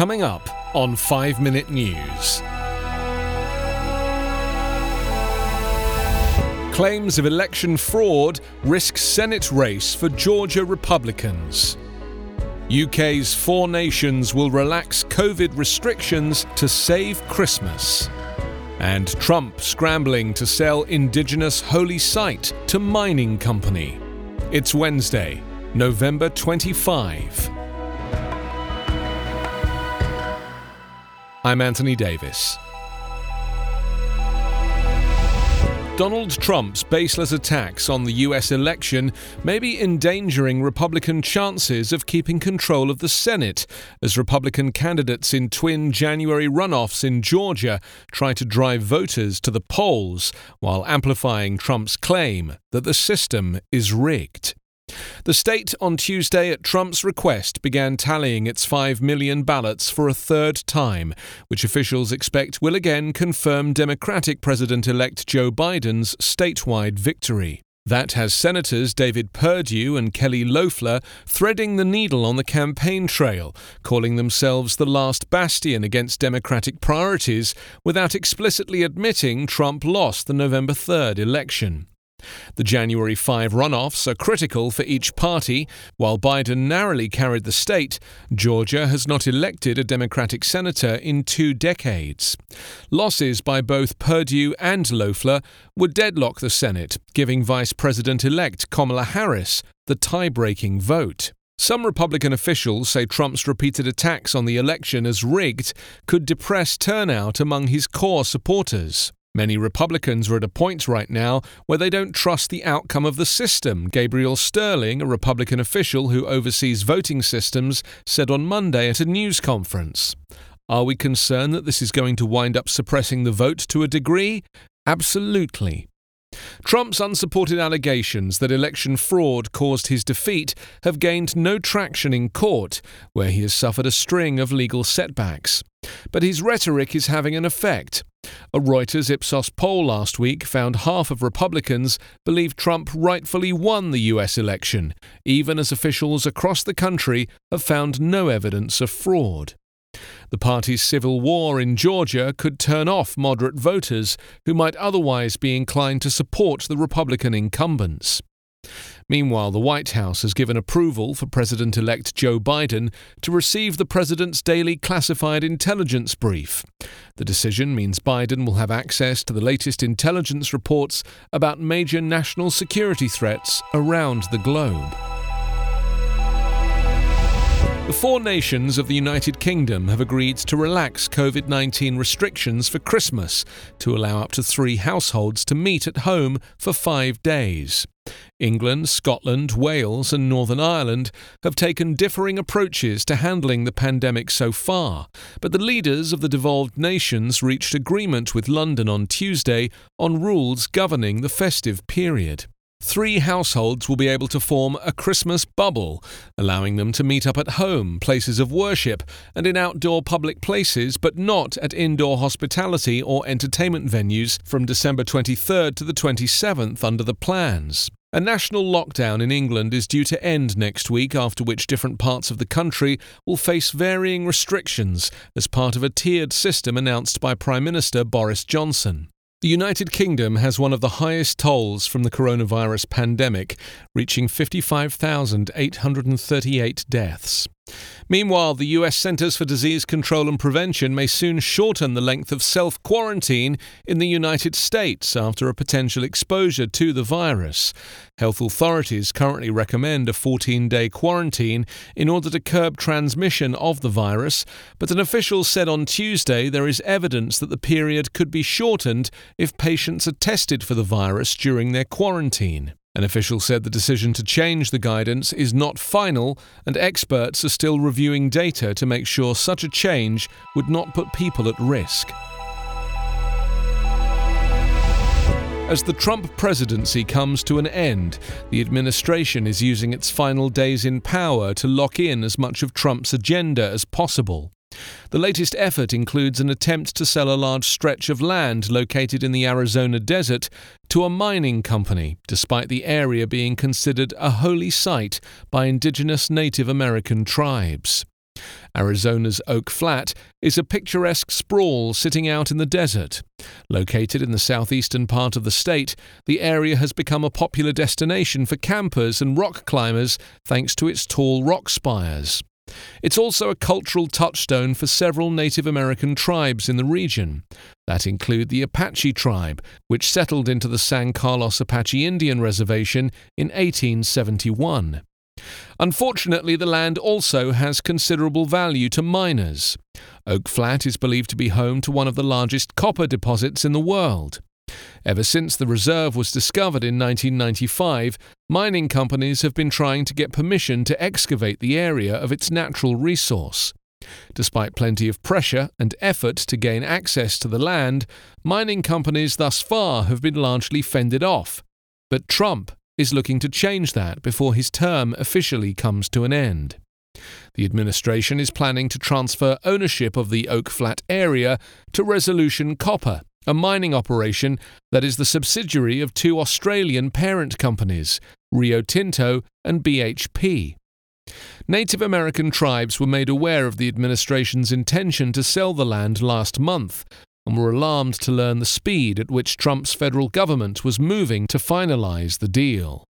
Coming up on 5 Minute News. Claims of election fraud risk Senate race for Georgia Republicans. UK's four nations will relax COVID restrictions to save Christmas. And Trump scrambling to sell indigenous holy site to mining company. It's Wednesday, November 25. I'm Anthony Davis. Donald Trump's baseless attacks on the US election may be endangering Republican chances of keeping control of the Senate as Republican candidates in twin January runoffs in Georgia try to drive voters to the polls while amplifying Trump's claim that the system is rigged. The state on Tuesday, at Trump's request, began tallying its 5 million ballots for a third time, which officials expect will again confirm Democratic President elect Joe Biden's statewide victory. That has Senators David Perdue and Kelly Loeffler threading the needle on the campaign trail, calling themselves the last bastion against Democratic priorities, without explicitly admitting Trump lost the November 3rd election. The January 5 runoffs are critical for each party. While Biden narrowly carried the state, Georgia has not elected a Democratic senator in two decades. Losses by both Perdue and Loeffler would deadlock the Senate, giving Vice President elect Kamala Harris the tie breaking vote. Some Republican officials say Trump's repeated attacks on the election as rigged could depress turnout among his core supporters. Many Republicans are at a point right now where they don't trust the outcome of the system, Gabriel Sterling, a Republican official who oversees voting systems, said on Monday at a news conference. Are we concerned that this is going to wind up suppressing the vote to a degree? Absolutely. Trump's unsupported allegations that election fraud caused his defeat have gained no traction in court, where he has suffered a string of legal setbacks. But his rhetoric is having an effect. A Reuters Ipsos poll last week found half of Republicans believe Trump rightfully won the US election, even as officials across the country have found no evidence of fraud. The party's civil war in Georgia could turn off moderate voters who might otherwise be inclined to support the Republican incumbents. Meanwhile, the White House has given approval for President elect Joe Biden to receive the president's daily classified intelligence brief. The decision means Biden will have access to the latest intelligence reports about major national security threats around the globe. The four nations of the United Kingdom have agreed to relax COVID 19 restrictions for Christmas to allow up to three households to meet at home for five days. England, Scotland, Wales, and Northern Ireland have taken differing approaches to handling the pandemic so far, but the leaders of the devolved nations reached agreement with London on Tuesday on rules governing the festive period. Three households will be able to form a Christmas bubble, allowing them to meet up at home, places of worship, and in outdoor public places, but not at indoor hospitality or entertainment venues from December 23rd to the 27th under the plans. A national lockdown in England is due to end next week, after which different parts of the country will face varying restrictions as part of a tiered system announced by Prime Minister Boris Johnson. The United Kingdom has one of the highest tolls from the coronavirus pandemic, reaching 55,838 deaths. Meanwhile, the US Centers for Disease Control and Prevention may soon shorten the length of self quarantine in the United States after a potential exposure to the virus. Health authorities currently recommend a 14 day quarantine in order to curb transmission of the virus, but an official said on Tuesday there is evidence that the period could be shortened if patients are tested for the virus during their quarantine. An official said the decision to change the guidance is not final, and experts are still reviewing data to make sure such a change would not put people at risk. As the Trump presidency comes to an end, the administration is using its final days in power to lock in as much of Trump's agenda as possible. The latest effort includes an attempt to sell a large stretch of land located in the Arizona desert to a mining company, despite the area being considered a holy site by indigenous Native American tribes. Arizona's Oak Flat is a picturesque sprawl sitting out in the desert. Located in the southeastern part of the state, the area has become a popular destination for campers and rock climbers thanks to its tall rock spires. It's also a cultural touchstone for several Native American tribes in the region. That include the Apache tribe, which settled into the San Carlos Apache Indian Reservation in 1871. Unfortunately, the land also has considerable value to miners. Oak Flat is believed to be home to one of the largest copper deposits in the world. Ever since the reserve was discovered in 1995, mining companies have been trying to get permission to excavate the area of its natural resource. Despite plenty of pressure and effort to gain access to the land, mining companies thus far have been largely fended off. But Trump is looking to change that before his term officially comes to an end. The administration is planning to transfer ownership of the Oak Flat area to Resolution Copper, a mining operation that is the subsidiary of two Australian parent companies, Rio Tinto and BHP. Native American tribes were made aware of the administration's intention to sell the land last month and were alarmed to learn the speed at which Trump's federal government was moving to finalize the deal.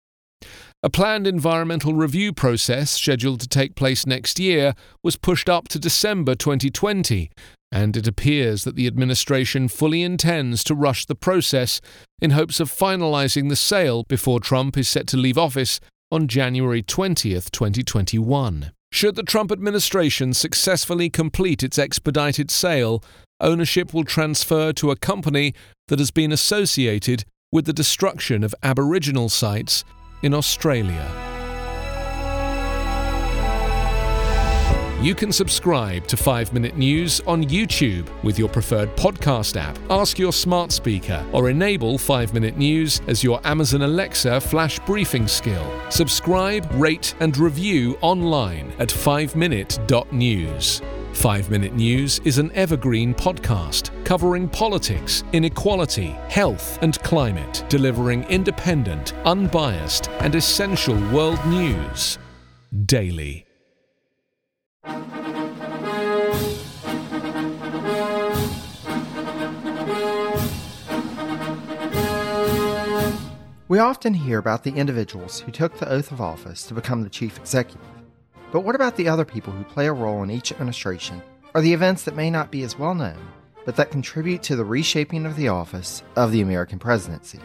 A planned environmental review process scheduled to take place next year was pushed up to December 2020, and it appears that the administration fully intends to rush the process in hopes of finalizing the sale before Trump is set to leave office on January 20th, 2021. Should the Trump administration successfully complete its expedited sale, ownership will transfer to a company that has been associated with the destruction of Aboriginal sites in Australia. You can subscribe to 5 Minute News on YouTube with your preferred podcast app. Ask your smart speaker or enable 5 Minute News as your Amazon Alexa flash briefing skill. Subscribe, rate, and review online at 5minute.news. 5 Minute News is an evergreen podcast covering politics, inequality, health, and climate, delivering independent, unbiased, and essential world news daily. We often hear about the individuals who took the oath of office to become the chief executive. But what about the other people who play a role in each administration, or the events that may not be as well known, but that contribute to the reshaping of the office of the American presidency?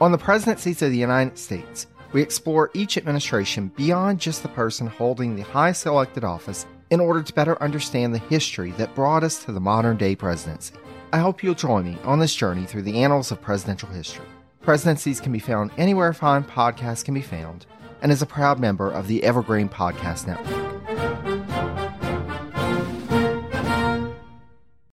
On the presidencies of the United States, we explore each administration beyond just the person holding the highest elected office in order to better understand the history that brought us to the modern day presidency. I hope you'll join me on this journey through the annals of presidential history. Presidencies can be found anywhere fine podcasts can be found and is a proud member of the Evergreen Podcast Network.